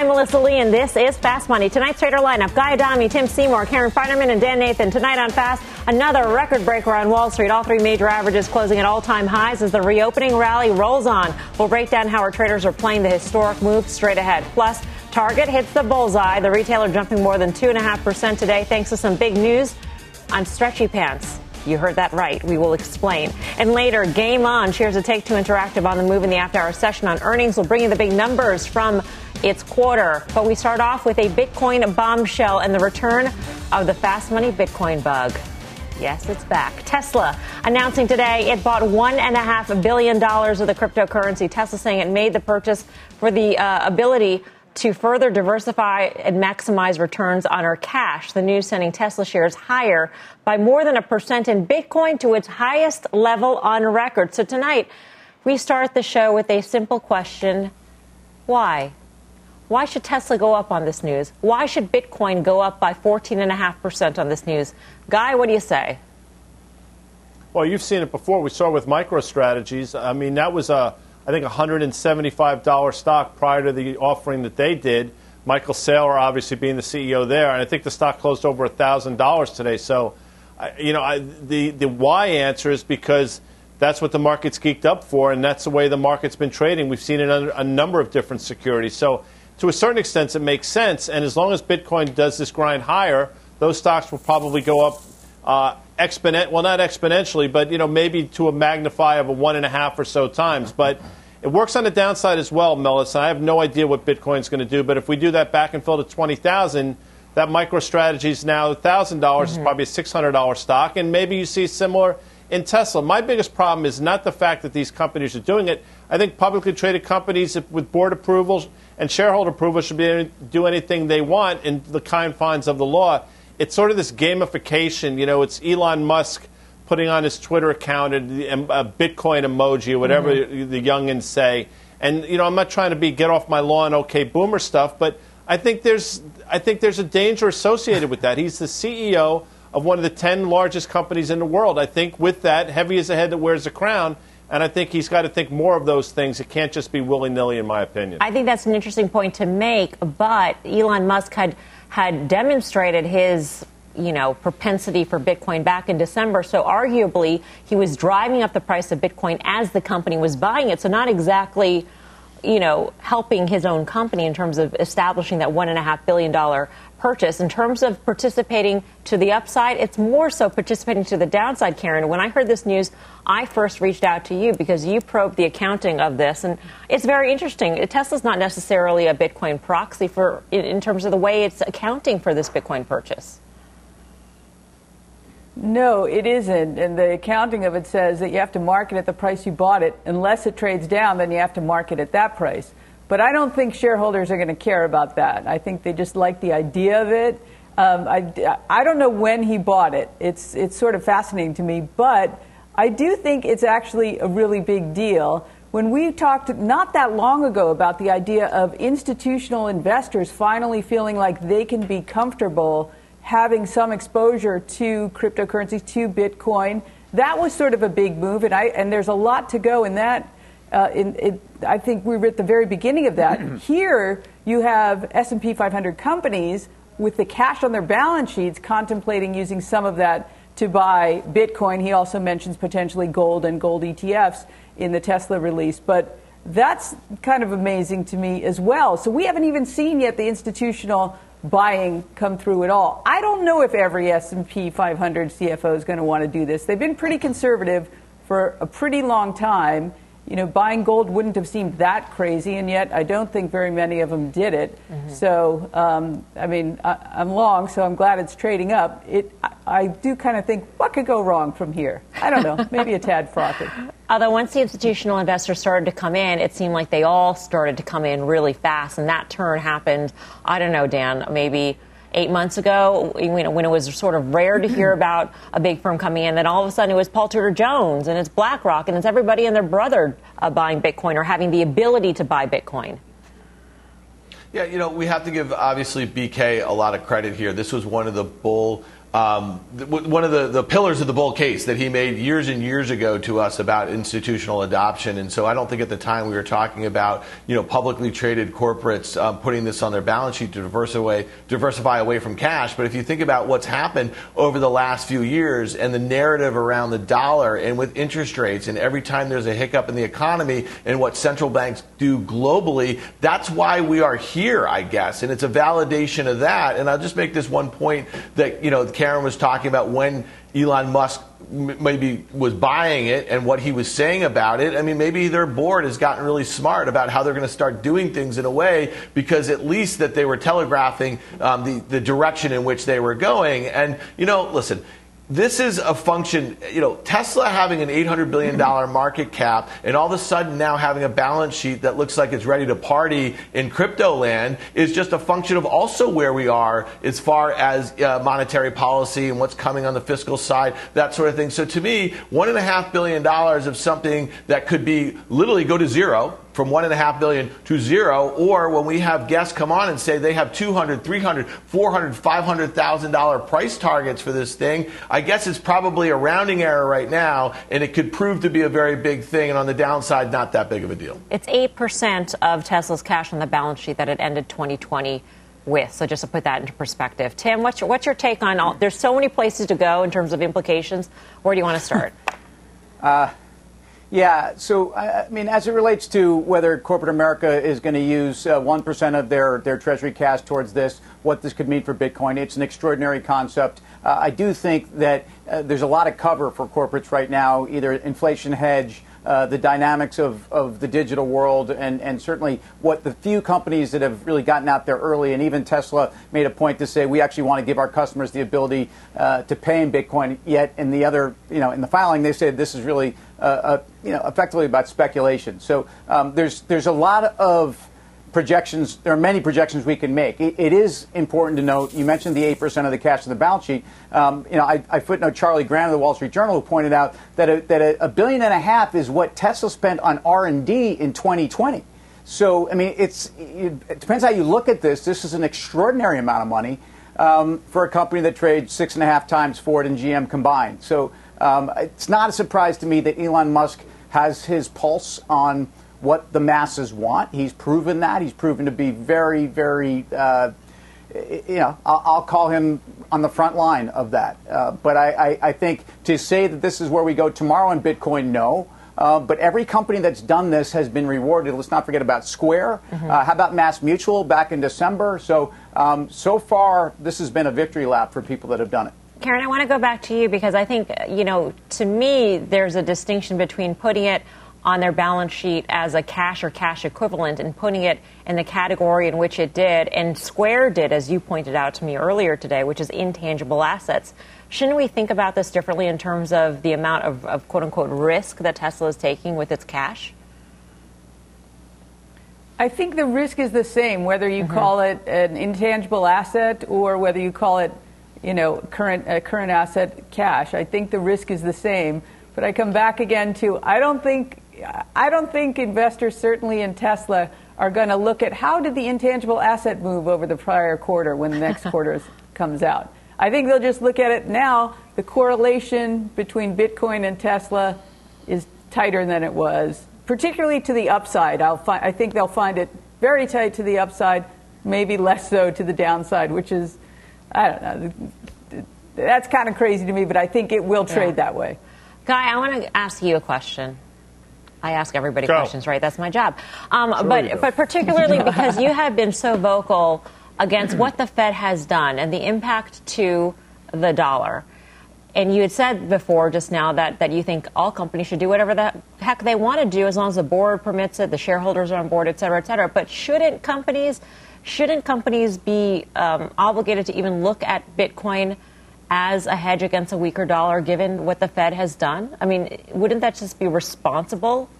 I'm Melissa Lee, and this is Fast Money. Tonight's trader lineup Guy Adami, Tim Seymour, Karen Finerman, and Dan Nathan. Tonight on Fast, another record breaker on Wall Street. All three major averages closing at all time highs as the reopening rally rolls on. We'll break down how our traders are playing the historic move straight ahead. Plus, Target hits the bullseye, the retailer jumping more than 2.5% today thanks to some big news on stretchy pants. You heard that right. We will explain. And later, Game On shares a Take Two Interactive on the move in the after hour session on earnings. We'll bring you the big numbers from its quarter. But we start off with a Bitcoin bombshell and the return of the fast money Bitcoin bug. Yes, it's back. Tesla announcing today it bought $1.5 billion of the cryptocurrency. Tesla saying it made the purchase for the uh, ability to further diversify and maximize returns on our cash. The news sending Tesla shares higher by more than a percent in Bitcoin to its highest level on record. So tonight, we start the show with a simple question why? Why should Tesla go up on this news? Why should Bitcoin go up by 14.5% on this news? Guy, what do you say? Well, you've seen it before. We saw it with MicroStrategies. I mean, that was a I think $175 stock prior to the offering that they did. Michael Saylor obviously being the CEO there, and I think the stock closed over $1,000 today. So, you know, I, the, the why answer is because that's what the market's geeked up for, and that's the way the market's been trading. We've seen it under a number of different securities. So, to a certain extent, it makes sense. And as long as Bitcoin does this grind higher, those stocks will probably go up uh, exponent. Well, not exponentially, but you know maybe to a magnify of a one and a half or so times. But it works on the downside as well, Melissa. I have no idea what Bitcoin's going to do, but if we do that back and fill to 20,000, that MicroStrategy is now $1,000 mm-hmm. is probably a $600 stock, and maybe you see similar in Tesla. My biggest problem is not the fact that these companies are doing it. I think publicly traded companies with board approvals and shareholder approval should be able to do anything they want in the confines of the law. It's sort of this gamification. You know, it's Elon Musk putting on his Twitter account a, a Bitcoin emoji or whatever mm-hmm. the youngins say. And you know, I'm not trying to be get off my lawn, okay, boomer stuff, but I think there's I think there's a danger associated with that. He's the CEO of one of the ten largest companies in the world. I think with that, heavy is the head that wears the crown. And I think he's got to think more of those things. It can't just be willy nilly, in my opinion. I think that's an interesting point to make. But Elon Musk had had demonstrated his you know, propensity for Bitcoin back in December. So arguably, he was driving up the price of Bitcoin as the company was buying it. So not exactly, you know, helping his own company in terms of establishing that one and a half billion dollar purchase. In terms of participating to the upside, it's more so participating to the downside, Karen. When I heard this news, I first reached out to you because you probed the accounting of this, and it's very interesting. Tesla's not necessarily a Bitcoin proxy for in, in terms of the way it's accounting for this Bitcoin purchase. No, it isn't. And the accounting of it says that you have to market at the price you bought it. Unless it trades down, then you have to market at that price. But I don't think shareholders are going to care about that. I think they just like the idea of it. Um, I, I don't know when he bought it. It's, it's sort of fascinating to me. But I do think it's actually a really big deal. When we talked not that long ago about the idea of institutional investors finally feeling like they can be comfortable having some exposure to cryptocurrencies, to Bitcoin. That was sort of a big move, and I and there's a lot to go in that. Uh, in, in, I think we were at the very beginning of that. Here, you have S&P 500 companies with the cash on their balance sheets contemplating using some of that to buy Bitcoin. He also mentions potentially gold and gold ETFs in the Tesla release, but that's kind of amazing to me as well. So we haven't even seen yet the institutional buying come through at all. I don't know if every S&P 500 CFO is going to want to do this. They've been pretty conservative for a pretty long time you know, buying gold wouldn't have seemed that crazy, and yet I don't think very many of them did it. Mm-hmm. So, um, I mean, I, am long, so I'm glad it's trading up. It, I, I do kind of think, what could go wrong from here? I don't know, maybe a tad frothy. Although once the institutional investors started to come in, it seemed like they all started to come in really fast, and that turn happened. I don't know, Dan, maybe eight months ago, you know, when it was sort of rare to hear about a big firm coming in, then all of a sudden it was Paul Tudor Jones and it's BlackRock and it's everybody and their brother uh, buying Bitcoin or having the ability to buy Bitcoin. Yeah, you know, we have to give obviously BK a lot of credit here. This was one of the bull um, one of the, the pillars of the bull case that he made years and years ago to us about institutional adoption. And so I don't think at the time we were talking about you know publicly traded corporates um, putting this on their balance sheet to diversify diversify away from cash. But if you think about what's happened over the last few years and the narrative around the dollar and with interest rates and every time there's a hiccup in the economy and what central banks do globally, that's why we are here, I guess. And it's a validation of that. And I'll just make this one point that you know Karen was talking about when Elon Musk maybe was buying it and what he was saying about it. I mean, maybe their board has gotten really smart about how they're going to start doing things in a way because at least that they were telegraphing um, the, the direction in which they were going. And, you know, listen, this is a function, you know, Tesla having an $800 billion market cap and all of a sudden now having a balance sheet that looks like it's ready to party in crypto land is just a function of also where we are as far as uh, monetary policy and what's coming on the fiscal side, that sort of thing. So to me, $1.5 billion of something that could be literally go to zero from one and a half billion to zero, or when we have guests come on and say they have 200, 300, 400, 500,000 dollar price targets for this thing, I guess it's probably a rounding error right now, and it could prove to be a very big thing, and on the downside, not that big of a deal. It's eight percent of Tesla's cash on the balance sheet that it ended 2020 with. So just to put that into perspective, Tim, what's your, what's your take on all? There's so many places to go in terms of implications. Where do you want to start? uh, yeah, so I mean, as it relates to whether corporate America is going to use uh, 1% of their, their treasury cash towards this, what this could mean for Bitcoin, it's an extraordinary concept. Uh, I do think that uh, there's a lot of cover for corporates right now, either inflation hedge, uh, the dynamics of, of the digital world and, and certainly what the few companies that have really gotten out there early, and even Tesla made a point to say we actually want to give our customers the ability uh, to pay in Bitcoin. Yet in the other, you know, in the filing, they said this is really, uh, uh you know, effectively about speculation. So um, there's there's a lot of projections, there are many projections we can make. it, it is important to note, you mentioned the 8% of the cash in the balance sheet. Um, you know, I, I, footnote Charley Grant of the Wall Street Journal who pointed out that a, that a, a billion and a half is what Tesla spent on R&D in 2020. So, I mean, it's, it depends how you look at this. This is an extraordinary amount of money um, for a company that trades six and a half times Ford and GM combined. So um, it's not a surprise to me that Elon Musk has his pulse on what the masses want. He's proven that. He's proven to be very, very, uh, you know, I'll, I'll, call him on the front line of that. Uh, but I, I, I, think to say that this is where we go tomorrow in Bitcoin, no. Uh, but every company that's done this has been rewarded. Let's not forget about Square. Mm-hmm. Uh, how about MassMutual back in December? So, um, so far, this has been a victory lap for people that have done it. Karen, I want to go back to you because I think, you know, to me, there's a distinction between putting it on their balance sheet as a cash or cash equivalent and putting it in the category in which it did and Square did, as you pointed out to me earlier today, which is intangible assets. Shouldn't we think about this differently in terms of the amount of, of quote unquote risk that Tesla is taking with its cash? I think the risk is the same, whether you mm-hmm. call it an intangible asset or whether you call it, you know, current uh, current asset cash. I think the risk is the same. But I come back again to I don't think I don't think investors, certainly in Tesla, are going to look at how did the intangible asset move over the prior quarter when the next quarter comes out. I think they'll just look at it now. The correlation between Bitcoin and Tesla is tighter than it was, particularly to the upside. I'll fi- I think they'll find it very tight to the upside, maybe less so to the downside, which is, I don't know. That's kind of crazy to me, but I think it will trade yeah. that way. Guy, I want to ask you a question. I ask everybody Go. questions, right? That's my job. Um, sure but but particularly because you have been so vocal against what the Fed has done and the impact to the dollar. And you had said before just now that, that you think all companies should do whatever the heck they want to do as long as the board permits it, the shareholders are on board, et cetera, et cetera. But shouldn't companies shouldn't companies be um, obligated to even look at Bitcoin as a hedge against a weaker dollar, given what the Fed has done? I mean, wouldn't that just be responsible?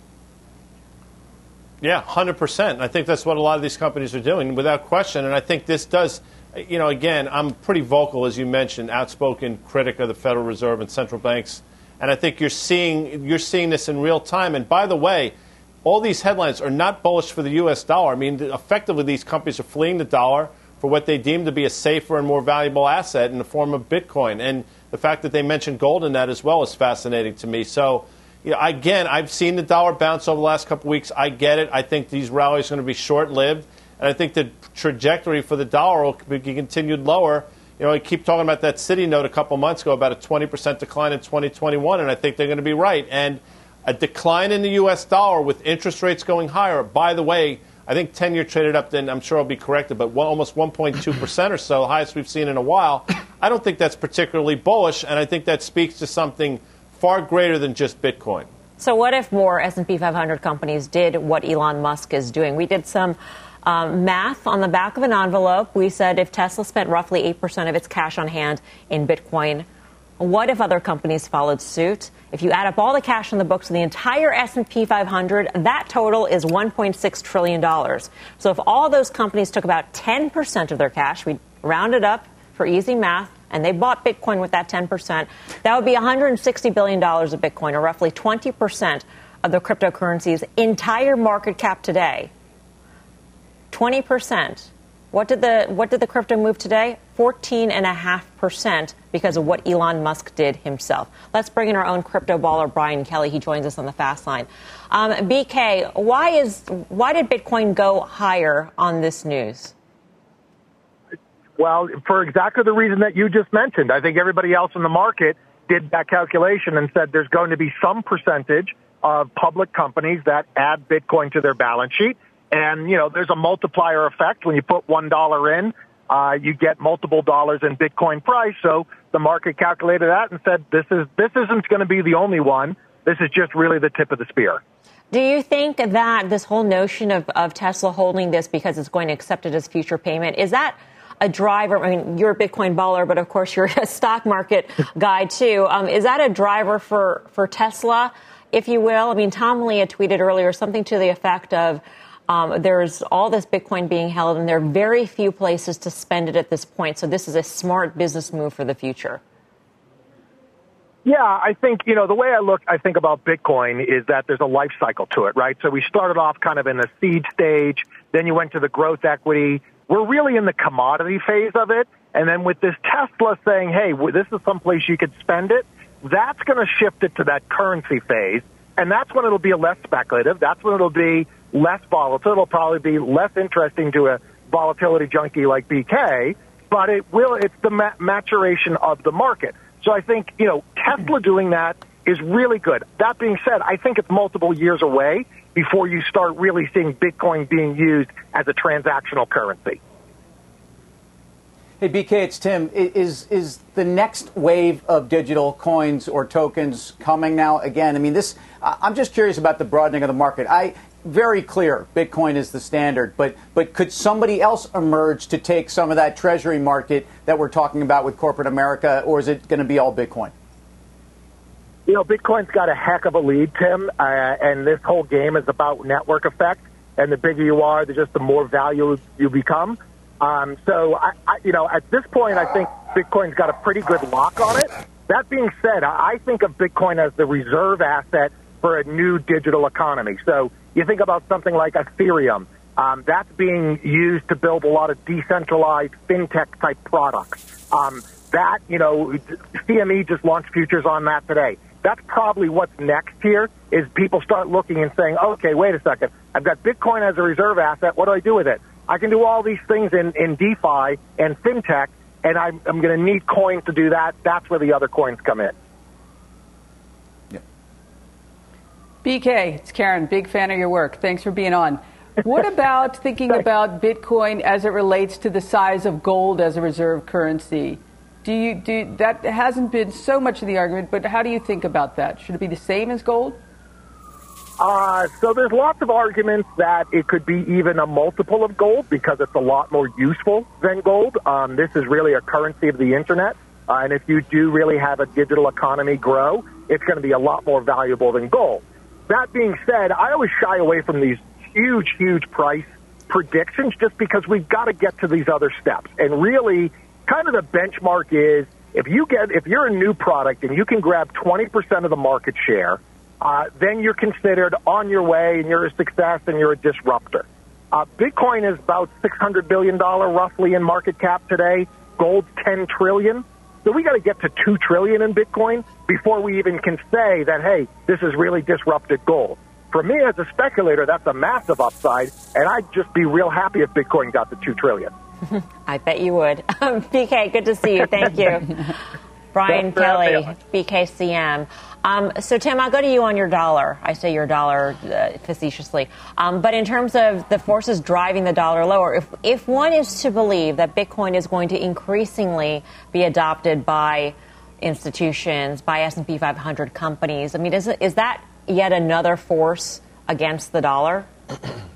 Yeah, 100%. I think that's what a lot of these companies are doing without question. And I think this does you know, again, I'm pretty vocal, as you mentioned, outspoken critic of the Federal Reserve and central banks, and I think you're seeing you're seeing this in real time. And by the way, all these headlines are not bullish for the U.S. dollar. I mean, effectively, these companies are fleeing the dollar for what they deem to be a safer and more valuable asset in the form of Bitcoin. And the fact that they mentioned gold in that as well is fascinating to me. So, you know, again, I've seen the dollar bounce over the last couple of weeks. I get it. I think these rallies are going to be short lived. And I think the trajectory for the dollar will be continued lower. You know, I keep talking about that Citi note a couple months ago about a 20% decline in 2021, and I think they're going to be right. And a decline in the U.S. dollar with interest rates going higher, by the way, I think 10 year traded up, then I'm sure I'll be corrected, but almost 1.2% or so, highest we've seen in a while. I don't think that's particularly bullish, and I think that speaks to something far greater than just Bitcoin. So, what if more S&P 500 companies did what Elon Musk is doing? We did some um, math on the back of an envelope. We said if Tesla spent roughly 8% of its cash on hand in Bitcoin, what if other companies followed suit? If you add up all the cash on the books of the entire S&P 500, that total is 1.6 trillion dollars. So if all those companies took about 10% of their cash, we round it up for easy math, and they bought Bitcoin with that 10%, that would be 160 billion dollars of Bitcoin, or roughly 20% of the cryptocurrency's entire market cap today. 20%. What did the what did the crypto move today? 14.5% because of what Elon Musk did himself. Let's bring in our own crypto baller, Brian Kelly. He joins us on the fast line. Um, BK, why is why did Bitcoin go higher on this news? Well, for exactly the reason that you just mentioned. I think everybody else in the market did that calculation and said there's going to be some percentage of public companies that add Bitcoin to their balance sheet and, you know, there's a multiplier effect. When you put $1 in, uh, you get multiple dollars in Bitcoin price. So the market calculated that and said, this is, this isn't going to be the only one. This is just really the tip of the spear. Do you think that this whole notion of, of Tesla holding this because it's going to accept it as future payment, is that a driver? I mean, you're a Bitcoin baller, but of course you're a stock market guy too. Um, is that a driver for, for Tesla, if you will? I mean, Tom Lee had tweeted earlier something to the effect of, um, there's all this Bitcoin being held, and there are very few places to spend it at this point. So this is a smart business move for the future. Yeah, I think, you know, the way I look, I think about Bitcoin is that there's a life cycle to it, right? So we started off kind of in the seed stage, then you went to the growth equity. We're really in the commodity phase of it. And then with this Tesla saying, hey, this is someplace you could spend it, that's going to shift it to that currency phase. And that's when it'll be less speculative. That's when it'll be less volatile. It'll probably be less interesting to a volatility junkie like BK, but it will, it's the ma- maturation of the market. So I think, you know, Tesla doing that is really good. That being said, I think it's multiple years away before you start really seeing Bitcoin being used as a transactional currency. Hey, BK, it's Tim. Is is the next wave of digital coins or tokens coming now? Again, I mean, this. I'm just curious about the broadening of the market. I very clear Bitcoin is the standard, but but could somebody else emerge to take some of that treasury market that we're talking about with corporate America, or is it going to be all Bitcoin? You know, Bitcoin's got a heck of a lead, Tim, uh, and this whole game is about network effect. And the bigger you are, the just the more value you become. Um, so, I, I, you know, at this point, I think Bitcoin's got a pretty good lock on it. That being said, I think of Bitcoin as the reserve asset for a new digital economy. So you think about something like Ethereum. Um, that's being used to build a lot of decentralized fintech type products. Um, that, you know, CME just launched futures on that today. That's probably what's next here is people start looking and saying, okay, wait a second. I've got Bitcoin as a reserve asset. What do I do with it? I can do all these things in, in DeFi and fintech, and I'm, I'm going to need coins to do that. That's where the other coins come in. Yeah. BK, it's Karen. Big fan of your work. Thanks for being on. What about thinking about Bitcoin as it relates to the size of gold as a reserve currency? Do you do that hasn't been so much of the argument, but how do you think about that? Should it be the same as gold? Uh, so there's lots of arguments that it could be even a multiple of gold because it's a lot more useful than gold. Um, this is really a currency of the internet. Uh, and if you do really have a digital economy grow, it's going to be a lot more valuable than gold. That being said, I always shy away from these huge, huge price predictions just because we've got to get to these other steps. And really, kind of the benchmark is if you get if you're a new product and you can grab 20% of the market share, uh, then you're considered on your way and you're a success and you're a disruptor. Uh, Bitcoin is about 600 billion dollar roughly in market cap today. Gold's 10 trillion. So we got to get to 2 trillion in Bitcoin before we even can say that hey, this is really disrupted gold. For me as a speculator, that's a massive upside, and I'd just be real happy if Bitcoin got to 2 trillion. I bet you would. BK, good to see you. Thank you. Brian Kelly, BKCM. Um, so, Tim, I'll go to you on your dollar. I say your dollar uh, facetiously. Um, but in terms of the forces driving the dollar lower, if, if one is to believe that Bitcoin is going to increasingly be adopted by institutions, by S&P 500 companies, I mean, is, is that yet another force against the dollar?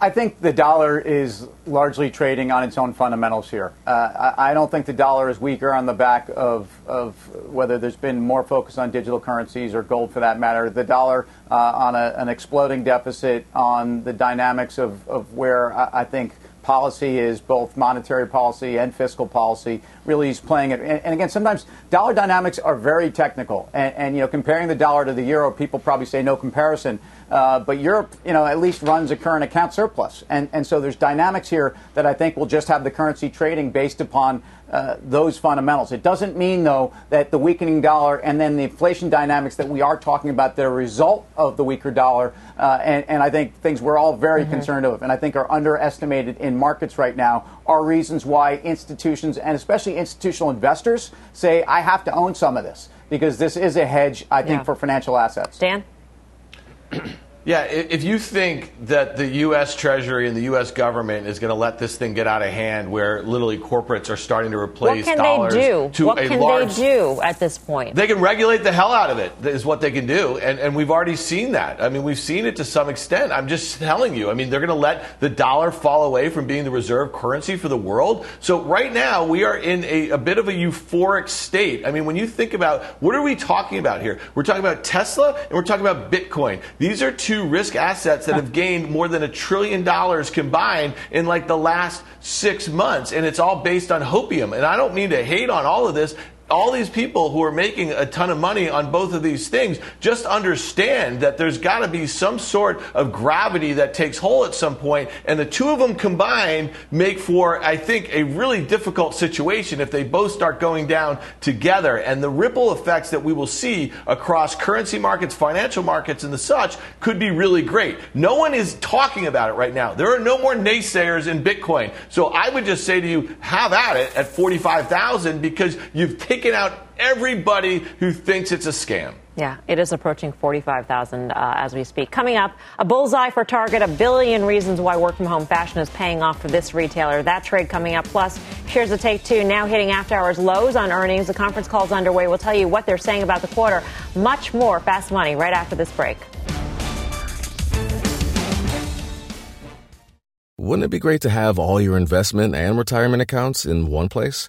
I think the dollar is largely trading on its own fundamentals here. Uh, I, I, don't think the dollar is weaker on the back of, of whether there's been more focus on digital currencies or gold for that matter. The dollar uh, on a, an exploding deficit, on the dynamics of, of where I, I think policy is both monetary policy and fiscal policy really is playing it. And, and again, sometimes dollar dynamics are very technical. And, and, you know, comparing the dollar to the euro, people probably say no comparison. Uh, but Europe, you know, at least runs a current account surplus, and and so there's dynamics here that I think will just have the currency trading based upon uh, those fundamentals. It doesn't mean though that the weakening dollar and then the inflation dynamics that we are talking about that are a result of the weaker dollar, uh, and, and I think things we're all very mm-hmm. concerned of, and I think are underestimated in markets right now are reasons why institutions and especially institutional investors say I have to own some of this because this is a hedge I think yeah. for financial assets. Dan. Yeah, if you think that the U.S. Treasury and the U.S. government is going to let this thing get out of hand, where literally corporates are starting to replace what can dollars they do? to what a can large, they do at this point? They can regulate the hell out of it. Is what they can do, and and we've already seen that. I mean, we've seen it to some extent. I'm just telling you. I mean, they're going to let the dollar fall away from being the reserve currency for the world. So right now we are in a, a bit of a euphoric state. I mean, when you think about what are we talking about here? We're talking about Tesla and we're talking about Bitcoin. These are two risk assets assets that have gained more than a trillion dollars combined in like the last six months. And it's all based on hopium. And I don't mean to hate on all of this all these people who are making a ton of money on both of these things just understand that there's got to be some sort of gravity that takes hold at some point, and the two of them combined make for, I think, a really difficult situation if they both start going down together. And the ripple effects that we will see across currency markets, financial markets, and the such could be really great. No one is talking about it right now. There are no more naysayers in Bitcoin. So I would just say to you, have at it at 45,000 because you've taken taking out everybody who thinks it's a scam. Yeah, it is approaching 45,000 uh, as we speak. Coming up, a bullseye for Target, a billion reasons why work from home fashion is paying off for this retailer. That trade coming up. Plus, shares of Take Two now hitting after hours lows on earnings. The conference call's underway. We'll tell you what they're saying about the quarter. Much more fast money right after this break. Wouldn't it be great to have all your investment and retirement accounts in one place?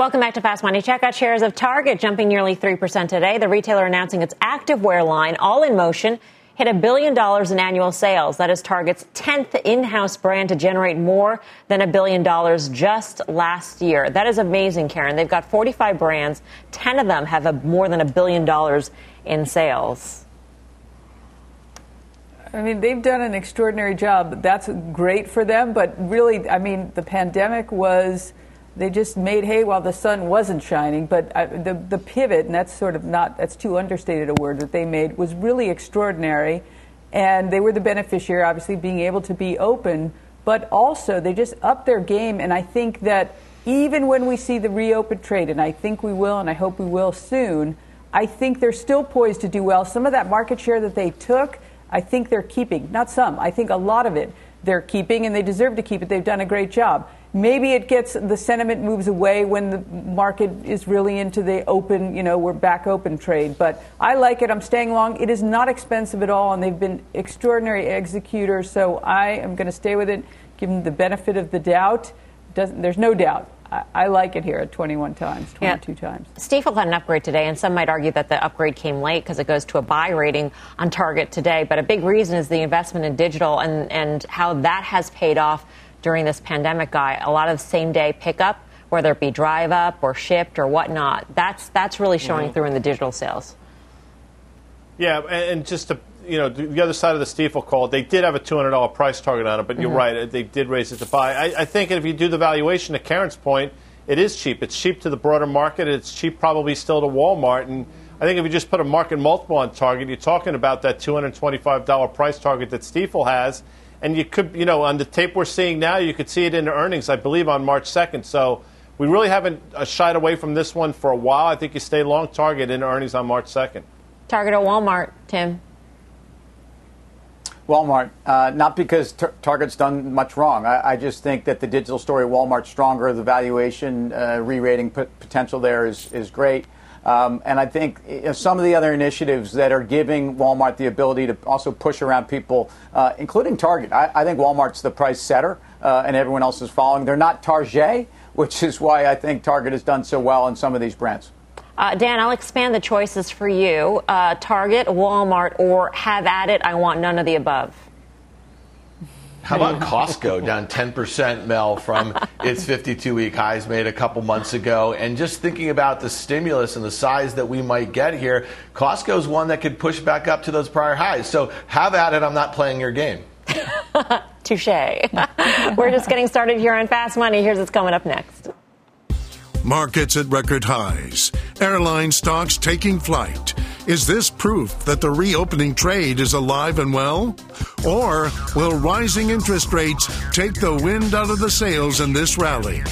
Welcome back to Fast Money. Check out shares of Target jumping nearly 3% today. The retailer announcing its activewear line, all in motion, hit a billion dollars in annual sales. That is Target's 10th in house brand to generate more than a billion dollars just last year. That is amazing, Karen. They've got 45 brands, 10 of them have a, more than a billion dollars in sales. I mean, they've done an extraordinary job. That's great for them, but really, I mean, the pandemic was they just made hay while the sun wasn't shining. But I, the the pivot, and that's sort of not that's too understated a word that they made, was really extraordinary, and they were the beneficiary, obviously, being able to be open. But also, they just upped their game, and I think that even when we see the reopened trade, and I think we will, and I hope we will soon, I think they're still poised to do well. Some of that market share that they took, I think they're keeping. Not some, I think a lot of it they're keeping, and they deserve to keep it. They've done a great job. Maybe it gets the sentiment moves away when the market is really into the open, you know, we're back open trade. But I like it. I'm staying long. It is not expensive at all, and they've been extraordinary executors. So I am going to stay with it, give them the benefit of the doubt. Doesn't, there's no doubt. I, I like it here at 21 times, 22 yeah. times. Stifel had an upgrade today, and some might argue that the upgrade came late because it goes to a buy rating on target today. But a big reason is the investment in digital and, and how that has paid off during this pandemic, guy. A lot of same day pickup, whether it be drive up or shipped or whatnot. That's that's really showing mm-hmm. through in the digital sales. Yeah, and just to you know, the other side of the Stifel call, they did have a $200 price target on it, but mm-hmm. you're right, they did raise it to buy. I, I think if you do the valuation, to Karen's point, it is cheap. It's cheap to the broader market. It's cheap probably still to Walmart. And I think if you just put a market multiple on target, you're talking about that $225 price target that Stifel has. And you could, you know, on the tape we're seeing now, you could see it in the earnings, I believe, on March 2nd. So we really haven't uh, shied away from this one for a while. I think you stay long target in earnings on March 2nd. Target at Walmart, Tim. Walmart, uh, not because tar- Target's done much wrong. I, I, just think that the digital story at Walmart's stronger. The valuation uh, re-rating p- potential there is is great. Um, and I think you know, some of the other initiatives that are giving Walmart the ability to also push around people, uh, including Target. I, I, think Walmart's the price setter, uh, and everyone else is following. They're not Target, which is why I think Target has done so well in some of these brands. Uh, Dan, I'll expand the choices for you uh, Target, Walmart, or have at it. I want none of the above. How about Costco down 10%, Mel, from its 52 week highs made a couple months ago? And just thinking about the stimulus and the size that we might get here, Costco's one that could push back up to those prior highs. So have at it. I'm not playing your game. Touche. We're just getting started here on Fast Money. Here's what's coming up next. Markets at record highs. Airline stocks taking flight. Is this proof that the reopening trade is alive and well? Or will rising interest rates take the wind out of the sails in this rally?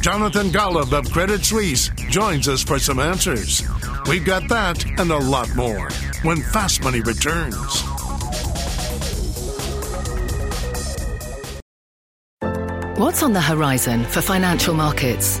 Jonathan Golub of Credit Suisse joins us for some answers. We've got that and a lot more when Fast Money returns. What's on the horizon for financial markets?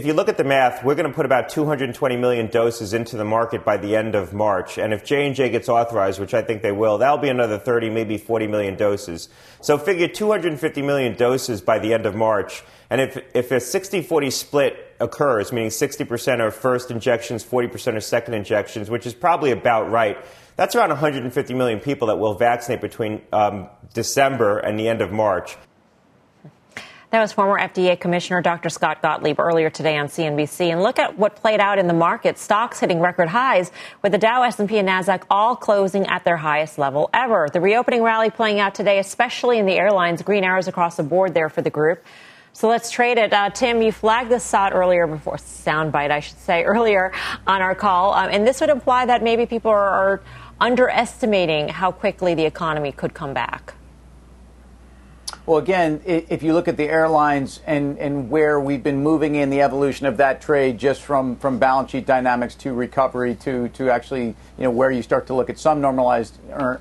If you look at the math, we're going to put about 220 million doses into the market by the end of March. And if J&J gets authorized, which I think they will, that'll be another 30, maybe 40 million doses. So figure 250 million doses by the end of March. And if, if a 60-40 split occurs, meaning 60% are first injections, 40% are second injections, which is probably about right, that's around 150 million people that will vaccinate between um, December and the end of March. That was former FDA Commissioner Dr. Scott Gottlieb earlier today on CNBC. And look at what played out in the market. Stocks hitting record highs with the Dow, S&P, and Nasdaq all closing at their highest level ever. The reopening rally playing out today, especially in the airlines. Green arrows across the board there for the group. So let's trade it. Uh, Tim, you flagged this thought earlier before, soundbite, I should say, earlier on our call. Um, and this would imply that maybe people are, are underestimating how quickly the economy could come back. Well, again, if you look at the airlines and, and where we've been moving in the evolution of that trade, just from, from balance sheet dynamics to recovery to, to actually, you know, where you start to look at some normalized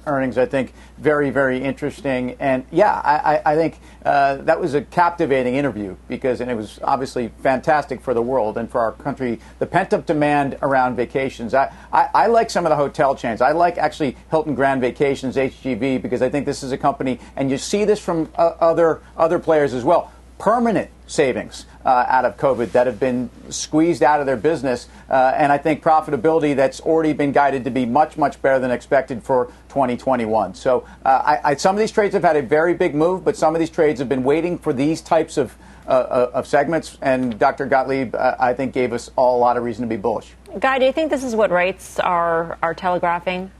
earnings, I think very, very interesting. And yeah, I, I think uh, that was a captivating interview because, and it was obviously fantastic for the world and for our country. The pent up demand around vacations. I, I, I like some of the hotel chains. I like actually Hilton Grand Vacations, HGV, because I think this is a company, and you see this from uh, other other players as well. Permanent savings uh, out of COVID that have been squeezed out of their business, uh, and I think profitability that's already been guided to be much much better than expected for 2021. So uh, I, I, some of these trades have had a very big move, but some of these trades have been waiting for these types of uh, uh, of segments, and Dr. Gottlieb, uh, I think, gave us all a lot of reason to be bullish. Guy, do you think this is what rates are are telegraphing?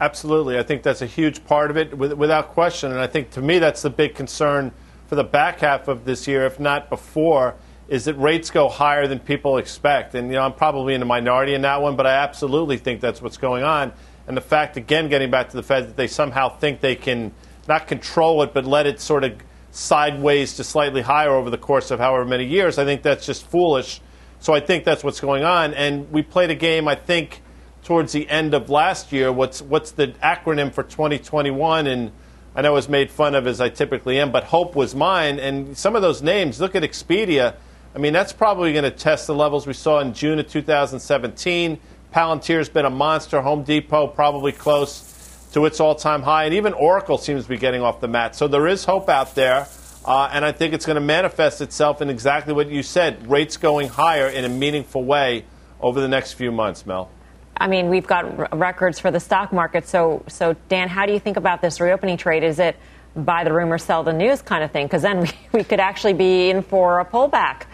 Absolutely. I think that's a huge part of it, without question. And I think to me, that's the big concern for the back half of this year, if not before, is that rates go higher than people expect. And, you know, I'm probably in the minority in that one, but I absolutely think that's what's going on. And the fact, again, getting back to the Fed, that they somehow think they can not control it, but let it sort of sideways to slightly higher over the course of however many years, I think that's just foolish. So I think that's what's going on. And we played a game, I think towards the end of last year. What's what's the acronym for 2021? And I know I was made fun of as I typically am, but hope was mine. And some of those names, look at Expedia. I mean, that's probably going to test the levels we saw in June of 2017. Palantir's been a monster. Home Depot probably close to its all-time high, and even Oracle seems to be getting off the mat. So there is hope out there. Uh, and I think it's going to manifest itself in exactly what you said rates going higher in a meaningful way over the next few months, Mel. I mean, we've got r- records for the stock market. So, so Dan, how do you think about this reopening trade? Is it buy the rumor, sell the news kind of thing? Because then we, we could actually be in for a pullback.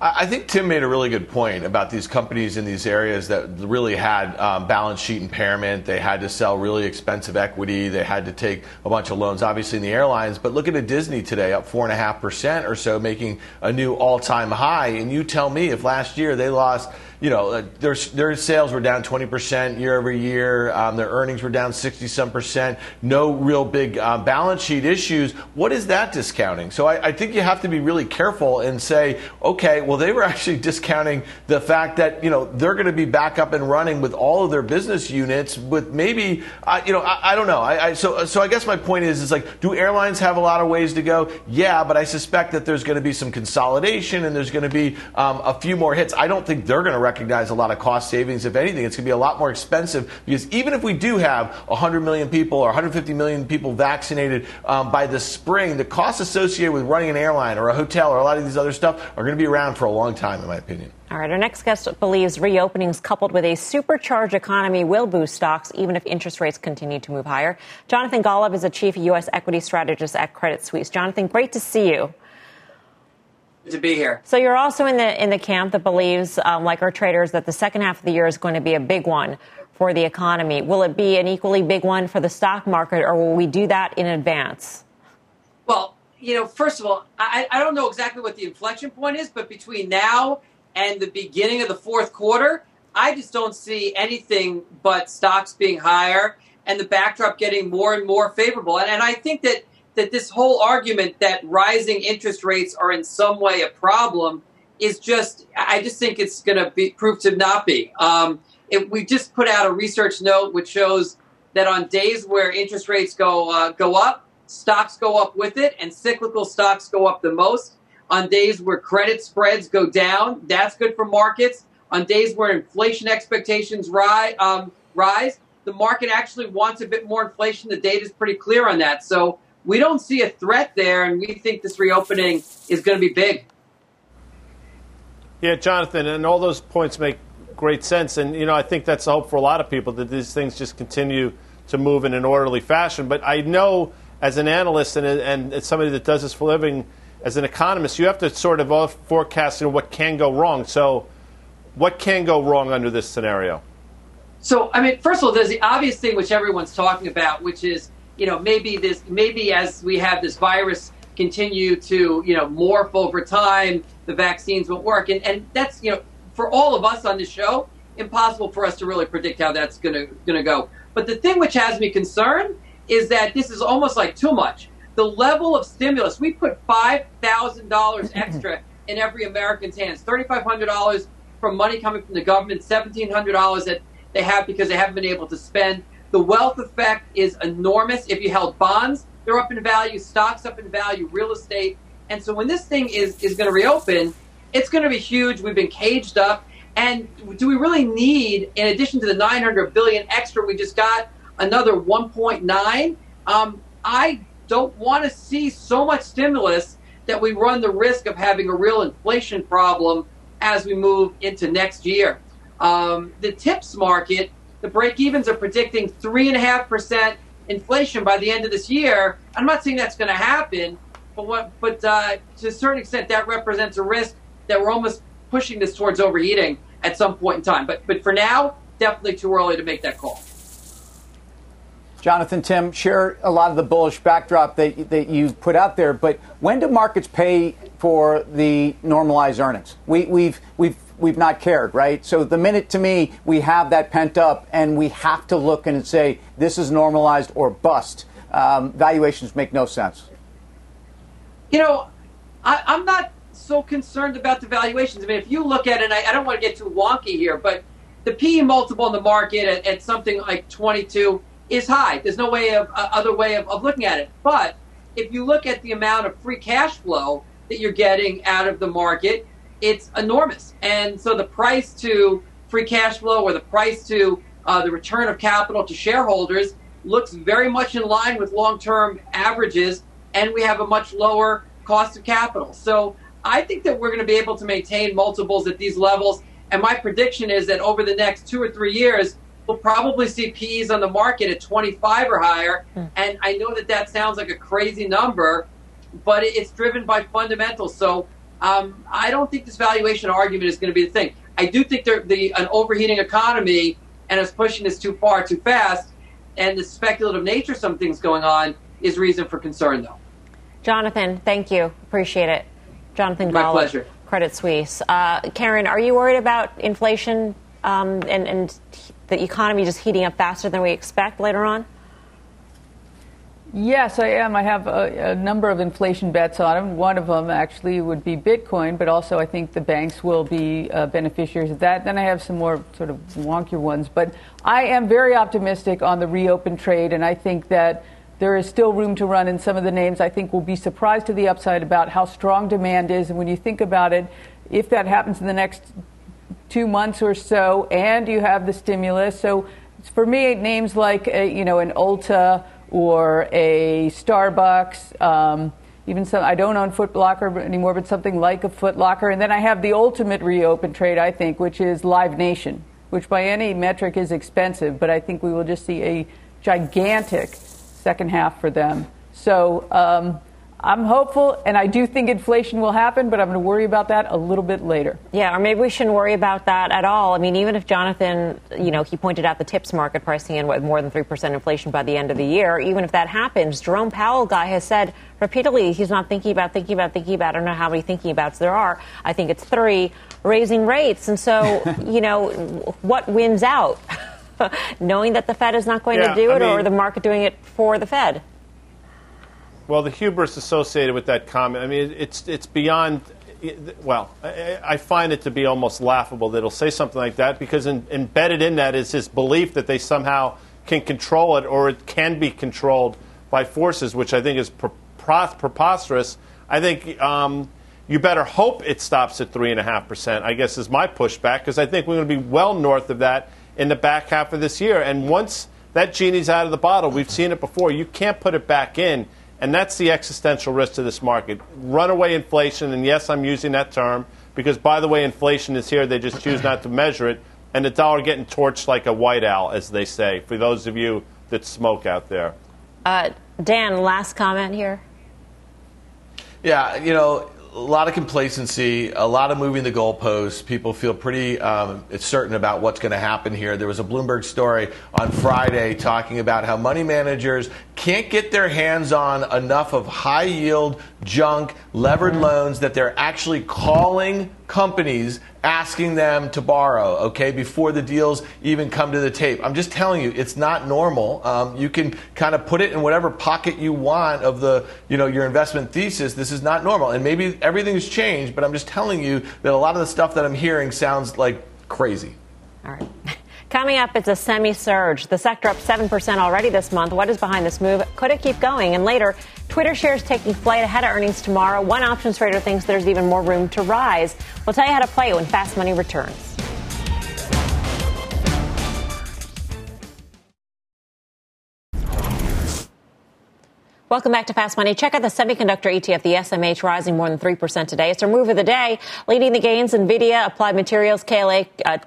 I think Tim made a really good point about these companies in these areas that really had um, balance sheet impairment. They had to sell really expensive equity. They had to take a bunch of loans, obviously, in the airlines. But look at a Disney today, up 4.5% or so, making a new all time high. And you tell me if last year they lost you know, uh, their, their sales were down 20% year over year. Um, their earnings were down 60 some percent. No real big uh, balance sheet issues. What is that discounting? So I, I, think you have to be really careful and say, okay, well, they were actually discounting the fact that, you know, they're going to be back up and running with all of their business units with maybe, uh, you know, I, I don't know. I, so, so I guess my point is, is like, do airlines have a lot of ways to go? Yeah, but I suspect that there's going to be some consolidation and there's going to be um, a few more hits. I don't think they're going to recognize a lot of cost savings. If anything, it's going to be a lot more expensive because even if we do have 100 million people or 150 million people vaccinated um, by the spring, the costs associated with running an airline or a hotel or a lot of these other stuff are going to be around for a long time, in my opinion. All right, our next guest believes reopenings coupled with a supercharged economy will boost stocks even if interest rates continue to move higher. Jonathan Golub is a chief U.S. equity strategist at Credit Suisse. Jonathan, great to see you to be here. So you're also in the in the camp that believes, um, like our traders, that the second half of the year is going to be a big one for the economy. Will it be an equally big one for the stock market, or will we do that in advance? Well, you know, first of all, I, I don't know exactly what the inflection point is, but between now and the beginning of the fourth quarter, I just don't see anything but stocks being higher and the backdrop getting more and more favorable. And, and I think that that this whole argument that rising interest rates are in some way a problem is just, I just think it's going to be prove to not be. Um, it, we just put out a research note which shows that on days where interest rates go uh, go up, stocks go up with it, and cyclical stocks go up the most. On days where credit spreads go down, that's good for markets. On days where inflation expectations rise, um, rise, the market actually wants a bit more inflation. The data is pretty clear on that. So we don't see a threat there, and we think this reopening is going to be big. Yeah, Jonathan, and all those points make great sense. And, you know, I think that's the hope for a lot of people that these things just continue to move in an orderly fashion. But I know as an analyst and, and as somebody that does this for a living, as an economist, you have to sort of forecast you know, what can go wrong. So, what can go wrong under this scenario? So, I mean, first of all, there's the obvious thing which everyone's talking about, which is you know, maybe this, maybe as we have this virus continue to, you know, morph over time, the vaccines won't work. And, and that's, you know, for all of us on the show, impossible for us to really predict how that's going to going to go. But the thing which has me concerned is that this is almost like too much. The level of stimulus, we put $5,000 extra in every American's hands, $3,500 from money coming from the government, $1,700 that they have because they haven't been able to spend. The wealth effect is enormous. If you held bonds, they're up in value, stocks up in value, real estate. And so when this thing is, is going to reopen, it's going to be huge. We've been caged up. And do we really need, in addition to the 900 billion extra we just got, another 1.9? Um, I don't want to see so much stimulus that we run the risk of having a real inflation problem as we move into next year. Um, the tips market, the break evens are predicting 3.5% inflation by the end of this year. I'm not saying that's going to happen, but, what, but uh, to a certain extent, that represents a risk that we're almost pushing this towards overheating at some point in time. But, but for now, definitely too early to make that call. Jonathan, Tim, share a lot of the bullish backdrop that, that you put out there, but when do markets pay for the normalized earnings? We, we've, we've, we've not cared, right? So the minute to me we have that pent up and we have to look and say this is normalized or bust, um, valuations make no sense. You know, I, I'm not so concerned about the valuations. I mean, if you look at it, I, I don't want to get too wonky here, but the PE multiple in the market at, at something like 22 is high. There's no way of uh, other way of, of looking at it. But if you look at the amount of free cash flow that you're getting out of the market, it's enormous. And so the price to free cash flow or the price to uh, the return of capital to shareholders looks very much in line with long-term averages, and we have a much lower cost of capital. So I think that we're going to be able to maintain multiples at these levels. And my prediction is that over the next two or three years, we'll probably see PEs on the market at 25 or higher. Mm. And I know that that sounds like a crazy number, but it's driven by fundamentals. So um, I don't think this valuation argument is going to be the thing. I do think the an overheating economy and us pushing this too far, too fast, and the speculative nature of some things going on is reason for concern, though. Jonathan, thank you. Appreciate it. Jonathan My pleasure. Credit Suisse. Uh, Karen, are you worried about inflation um, and, and the economy just heating up faster than we expect later on? Yes, I am. I have a, a, number of inflation bets on them. One of them actually would be Bitcoin, but also I think the banks will be uh, beneficiaries of that. Then I have some more sort of wonkier ones. But I am very optimistic on the reopen trade, and I think that there is still room to run in some of the names. I think we'll be surprised to the upside about how strong demand is. And when you think about it, if that happens in the next two months or so, and you have the stimulus. So for me, names like a, you know an Ulta or a Starbucks. Um, even some, I don't own Foot Locker anymore, but something like a Foot Locker. And then I have the ultimate reopen trade, I think, which is Live Nation, which by any metric is expensive, but I think we will just see a gigantic second half for them. So um, I'm hopeful, and I do think inflation will happen, but I'm going to worry about that a little bit later. Yeah, or maybe we shouldn't worry about that at all. I mean, even if Jonathan, you know, he pointed out the tips market pricing in what more than three percent inflation by the end of the year. Even if that happens, Jerome Powell guy has said repeatedly he's not thinking about, thinking about, thinking about. I don't know how many thinking abouts there are. I think it's three raising rates, and so you know, what wins out? Knowing that the Fed is not going yeah, to do it, I mean, or the market doing it for the Fed. Well, the hubris associated with that comment, I mean, it's, it's beyond, well, I find it to be almost laughable that he'll say something like that because in, embedded in that is his belief that they somehow can control it or it can be controlled by forces, which I think is preposterous. I think um, you better hope it stops at 3.5%, I guess is my pushback, because I think we're going to be well north of that in the back half of this year. And once that genie's out of the bottle, we've seen it before, you can't put it back in and that's the existential risk to this market. Runaway inflation, and yes, I'm using that term because, by the way, inflation is here. They just choose not to measure it. And the dollar getting torched like a white owl, as they say, for those of you that smoke out there. Uh, Dan, last comment here. Yeah, you know, a lot of complacency, a lot of moving the goalposts. People feel pretty um, certain about what's going to happen here. There was a Bloomberg story on Friday talking about how money managers can't get their hands on enough of high yield, junk, levered mm-hmm. loans that they're actually calling companies asking them to borrow, okay, before the deals even come to the tape. I'm just telling you, it's not normal. Um, you can kind of put it in whatever pocket you want of the, you know, your investment thesis. This is not normal. And maybe everything's changed, but I'm just telling you that a lot of the stuff that I'm hearing sounds like crazy. All right. Coming up, it's a semi surge. The sector up 7% already this month. What is behind this move? Could it keep going? And later, Twitter shares taking flight ahead of earnings tomorrow. One options trader thinks there's even more room to rise. We'll tell you how to play it when Fast Money returns. Welcome back to Fast Money. Check out the semiconductor ETF, the SMH, rising more than 3% today. It's our move of the day. Leading the gains, NVIDIA, Applied Materials, KLA, uh,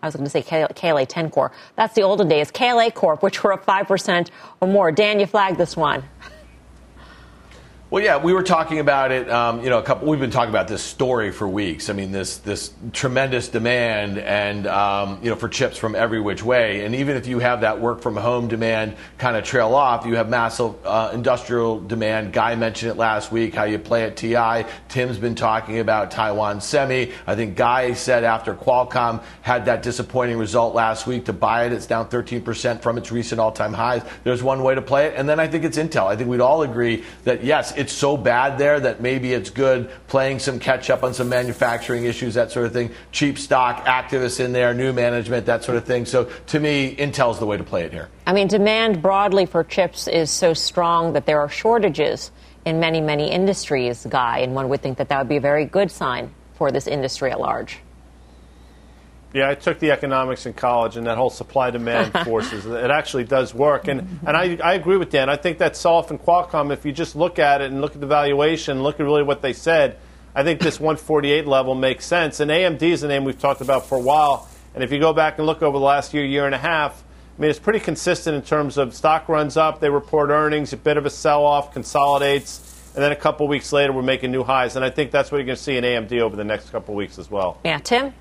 I was going to say KLA-Tencor. That's the olden days. KLA Corp, which were up 5% or more. Dan, you flagged this one. Well, yeah, we were talking about it. Um, you know, a couple. We've been talking about this story for weeks. I mean, this this tremendous demand and um, you know for chips from every which way. And even if you have that work from home demand kind of trail off, you have massive uh, industrial demand. Guy mentioned it last week. How you play at TI. Tim's been talking about Taiwan Semi. I think Guy said after Qualcomm had that disappointing result last week to buy it, it's down 13% from its recent all-time highs. There's one way to play it, and then I think it's Intel. I think we'd all agree that yes it's so bad there that maybe it's good playing some catch up on some manufacturing issues, that sort of thing. Cheap stock, activists in there, new management, that sort of thing. So to me, Intel's the way to play it here. I mean, demand broadly for chips is so strong that there are shortages in many, many industries, Guy, and one would think that that would be a very good sign for this industry at large. Yeah, I took the economics in college, and that whole supply demand forces, it actually does work. And, and I, I agree with Dan. I think that Solf and Qualcomm, if you just look at it and look at the valuation, look at really what they said, I think this 148 level makes sense. And AMD is a name we've talked about for a while. And if you go back and look over the last year, year and a half, I mean, it's pretty consistent in terms of stock runs up, they report earnings, a bit of a sell off, consolidates, and then a couple weeks later, we're making new highs. And I think that's what you're going to see in AMD over the next couple weeks as well. Yeah, Tim?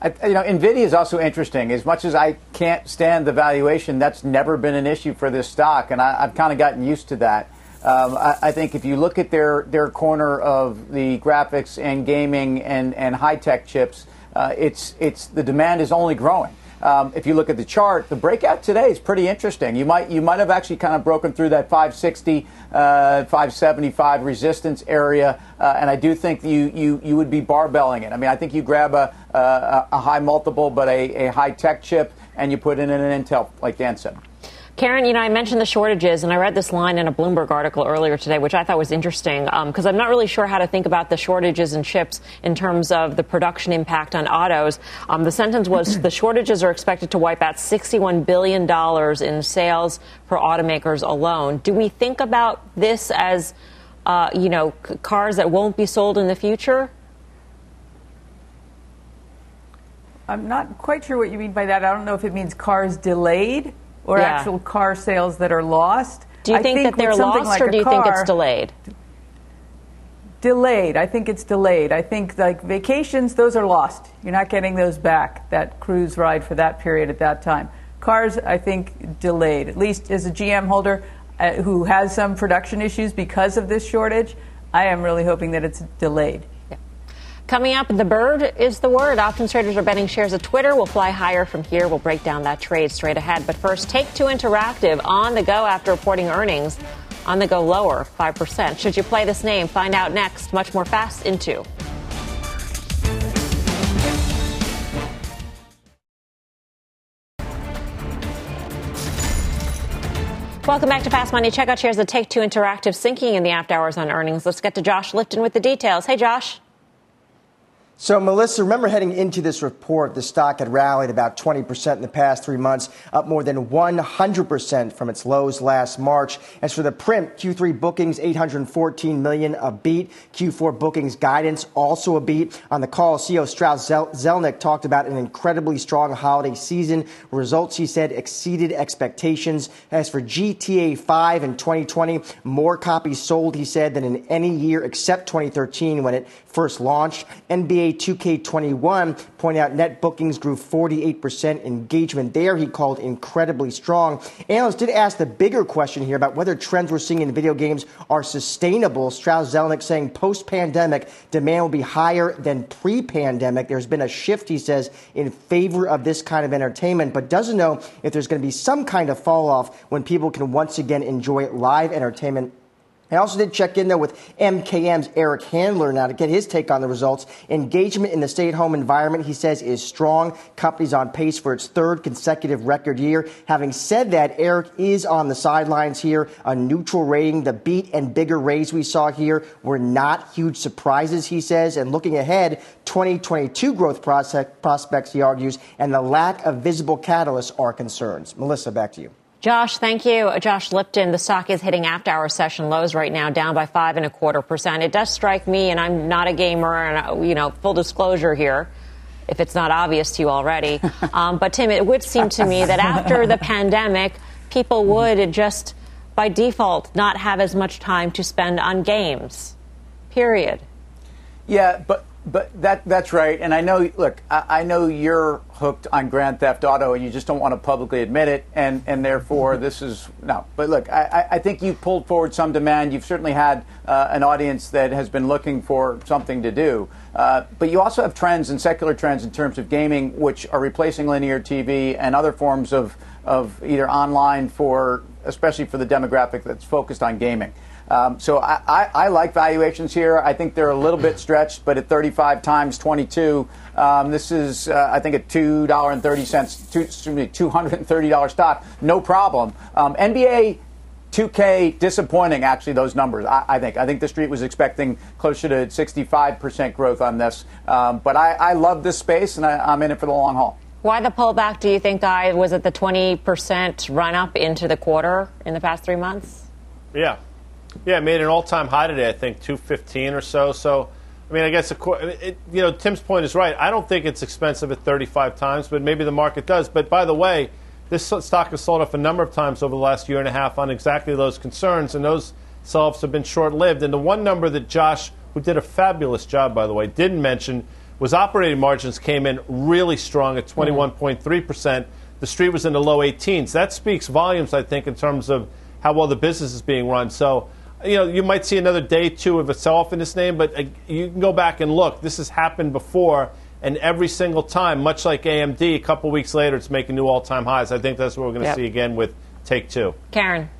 I, you know, Nvidia is also interesting. As much as I can't stand the valuation, that's never been an issue for this stock, and I, have kind of gotten used to that. Um, I, I, think if you look at their their corner of the graphics and gaming and and high tech chips, uh, it's it's the demand is only growing. Um, if you look at the chart, the breakout today is pretty interesting. You might you might have actually kind of broken through that 560, uh, 575 resistance area, uh, and I do think you, you you would be barbelling it. I mean, I think you grab a a, a high multiple but a, a high tech chip and you put in an Intel, like Dan said. Karen, you know, I mentioned the shortages, and I read this line in a Bloomberg article earlier today, which I thought was interesting because um, I'm not really sure how to think about the shortages in chips in terms of the production impact on autos. Um, the sentence was the shortages are expected to wipe out $61 billion in sales for automakers alone. Do we think about this as, uh, you know, c- cars that won't be sold in the future? I'm not quite sure what you mean by that. I don't know if it means cars delayed or Yeah. actual car sales that are lost. Do you I think, that they're lost, like or do you think it's delayed? Delayed. I think it's delayed. I think like vacations, those are lost. You're not getting those back. That cruise ride for that period at that time. Cars, I think, delayed. At least as a GM holder uh, who has some production issues because of this shortage, I am really hoping that it's delayed. Coming up, the bird is the word. Options traders are betting shares of Twitter will fly higher from here. We'll break down that trade straight ahead. But first, Take Two Interactive on the go after reporting earnings. On the go lower, 5%. Should you play this name? Find out next. Much more fast into. Welcome back to Fast Money. Check out shares of Take Two Interactive sinking in the after hours on earnings. Let's get to Josh Lipton with the details. Hey, Josh. So, Melissa, remember heading into this report, the stock had rallied about 20% in the past three months, up more than 100% from its lows last March. As for the print, Q3 bookings, 814 million, a beat. Q4 bookings guidance, also a beat. On the call, CEO Strauss Zelnick talked about an incredibly strong holiday season. Results, he said, exceeded expectations. As for GTA 5 in 2020, more copies sold, he said, than in any year except 2013 when it first launched. NBA 2K21, point out net bookings grew 48%. Engagement there, he called incredibly strong. Analysts did ask the bigger question here about whether trends we're seeing in video games are sustainable. Strauss Zelnick saying post pandemic, demand will be higher than pre pandemic. There's been a shift, he says, in favor of this kind of entertainment, but doesn't know if there's going to be some kind of fall off when people can once again enjoy live entertainment I also did check in though with MKM's Eric Handler now to get his take on the results. Engagement in the stay-at-home environment, he says, is strong. Company's on pace for its third consecutive record year. Having said that, Eric is on the sidelines here. A neutral rating. The beat and bigger raise we saw here were not huge surprises, he says. And looking ahead, 2022 growth prospects, he argues, and the lack of visible catalysts are concerns. Melissa, back to you. Josh, thank you. Josh Lipton, the stock is hitting after hour session lows right now, down by five and a quarter percent. It does strike me, and I'm not a gamer, and you know, full disclosure here, if it's not obvious to you already. Um, but Tim, it would seem to me that after the pandemic, people would just by default not have as much time to spend on games. Period. Yeah, but but that that's right, and I know. Look, I, I, know you're hooked on Grand Theft Auto, and you just don't want to publicly admit it, and and therefore mm-hmm. this is no. But look, I, I think you've pulled forward some demand. You've certainly had uh, an audience that has been looking for something to do. Uh, but you also have trends and secular trends in terms of gaming, which are replacing linear TV and other forms of of either online for, especially for the demographic that's focused on gaming. Um, so I, I, I, like valuations here. I think they're a little bit stretched, but at 35 times 22, um, this is, uh, I think, a $2.30, two, excuse me, $230 stock. No problem. Um, NBA 2K disappointing, actually, those numbers, I, I, think. I think the street was expecting closer to 65% growth on this. Um, but I, I, love this space, and I, am in it for the long haul. Why the pullback, do you think, Guy? Was it the 20% run up into the quarter in the past three months? Yeah, yeah, it made an all-time high today. I think 215 or so. So, I mean, I guess it, you know Tim's point is right. I don't think it's expensive at 35 times, but maybe the market does. But by the way, this stock has sold off a number of times over the last year and a half on exactly those concerns, and those sell-offs have been short-lived. And the one number that Josh, who did a fabulous job, by the way, didn't mention was operating margins came in really strong at mm-hmm. 21.3 percent. The street was in the low 18s. That speaks volumes, I think, in terms of how well the business is being run. So you know, you might see another day two of a sell-off in this name, but uh, you can go back and look. This has happened before, and every single time, much like AMD, a couple weeks later, it's making new all-time highs. I think that's what we're going to yep. see again with Take Two. Karen.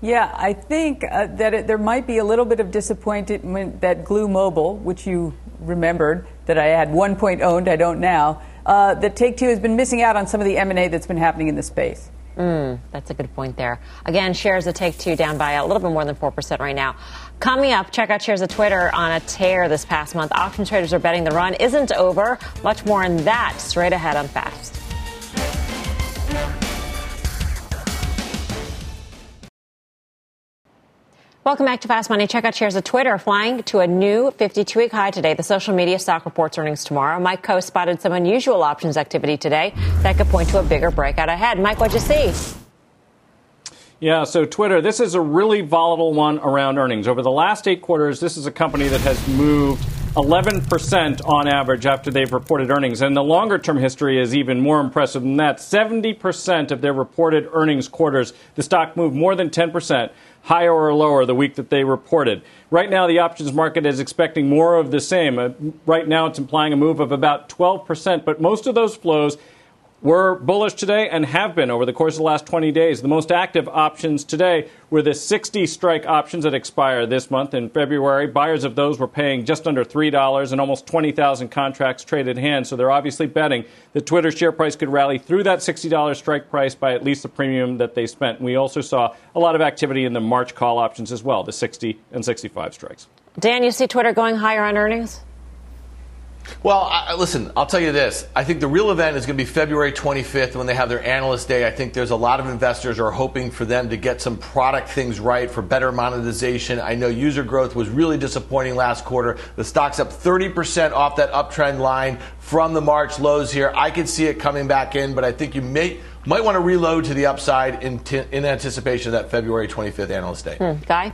Yeah, I think uh, that it, there might be a little bit of disappointment that Glu Mobile, which you remembered that I had one point owned, I don't now, uh, that Take Two has been missing out on some of the M&A that's been happening in the space. Mm, that's a good point there. Again, shares of Take Two down by a little bit more than 4% right now. Coming up, check out shares of Twitter on a tear this past month. Option traders are betting the run isn't over. Much more on that straight ahead on Fast. Welcome back to Fast Money. Check out shares of Twitter flying to a new 52 week high today. The social media stock reports earnings tomorrow. Mike Khouw spotted some unusual options activity today that could point to a bigger breakout ahead. Mike, what'd you see? Yeah, so Twitter, this is a really volatile one around earnings. Over the last eight quarters, this is a company that has moved 11% on average after they've reported earnings. And the longer term history is even more impressive than that. 70% of their reported earnings quarters, the stock moved more than 10% higher or lower the week that they reported. Right now, the options market is expecting more of the same. Uh, right now, it's implying a move of about 12%, but most of those flows were bullish today and have been over the course of the last 20 days. The most active options today were the 60 strike options that expire this month in February. Buyers of those were paying just under $3 and almost 20,000 contracts traded hands. So they're obviously betting that Twitter share price could rally through that $60 strike price by at least the premium that they spent. We also saw a lot of activity in the March call options as well, the 60 and 65 strikes. Dan, you see Twitter going higher on earnings? Well, I, listen, I'll tell you this. I think the real event is going to be February 25th when they have their analyst day. I think there's a lot of investors are hoping for them to get some product things right for better monetization. I know user growth was really disappointing last quarter. The stock's up 30% off that uptrend line from the March lows here. I could see it coming back in, but I think you may might want to reload to the upside in, t- in anticipation of that February 25th analyst day. Hmm. Guy?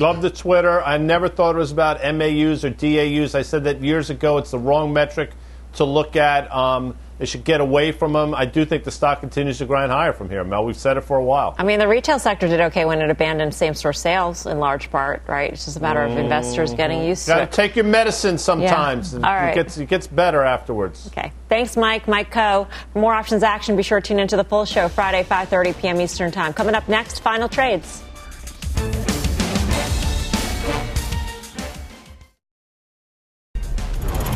Love the Twitter. I never thought it was about MAUs or DAUs. I said that years ago. It's the wrong metric to look at. Um, they should get away from them. I do think the stock continues to grind higher from here, Mel. We've said it for a while. I mean, the retail sector did okay when it abandoned same store sales in large part, right? It's just a matter of investors getting used Got to to it. take your medicine sometimes. Yeah. All right. It gets, it gets better afterwards. Okay. Thanks, Mike. Mike Khouw. For more options action, be sure to tune into the full show Friday, 5.30 p.m. Eastern Time. Coming up next, final trades.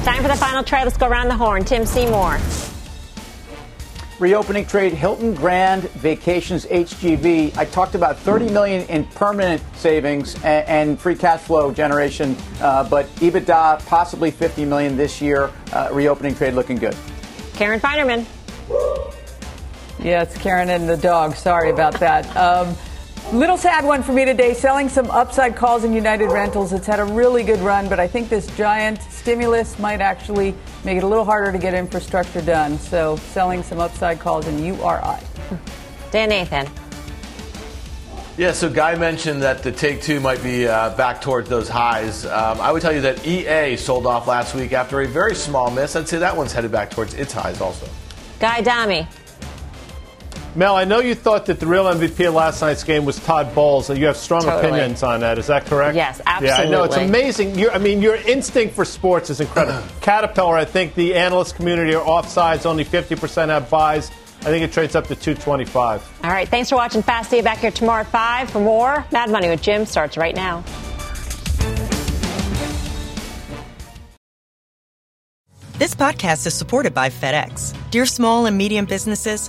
Time for the final trade. Let's go around the horn. Tim Seymour. Reopening trade Hilton Grand Vacations HGV. I talked about 30 million in permanent savings and, and free cash flow generation, uh, but EBITDA possibly 50 million this year. Uh, reopening trade looking good. Karen Finerman. Yeah, it's Karen and the dog. Sorry about that. Um, little sad one for me today. Selling some upside calls in United Rentals. It's had a really good run, but I think this giant stimulus might actually make it a little harder to get infrastructure done. So, selling some upside calls in URI. Dan Nathan. Yeah, so Guy mentioned that the Take Two might be uh, back towards those highs. Um, I would tell you that EA sold off last week after a very small miss. I'd say that one's headed back towards its highs also. Guy Adami. Mel, I know you thought that the real MVP of last night's game was Todd Bowles. and You have strong Totally. opinions on that. Is that correct? Yes, absolutely. Yeah, I know. It's absolutely. amazing. Your, I mean, your instinct for sports is incredible. Caterpillar, I think the analyst community are offsides. Only 50% have buys. I think it trades up to 225. All right. Thanks for watching Fast Day. Back here tomorrow at 5 for more. Mad Money with Jim starts right now. This podcast is supported by FedEx. Dear small and medium businesses,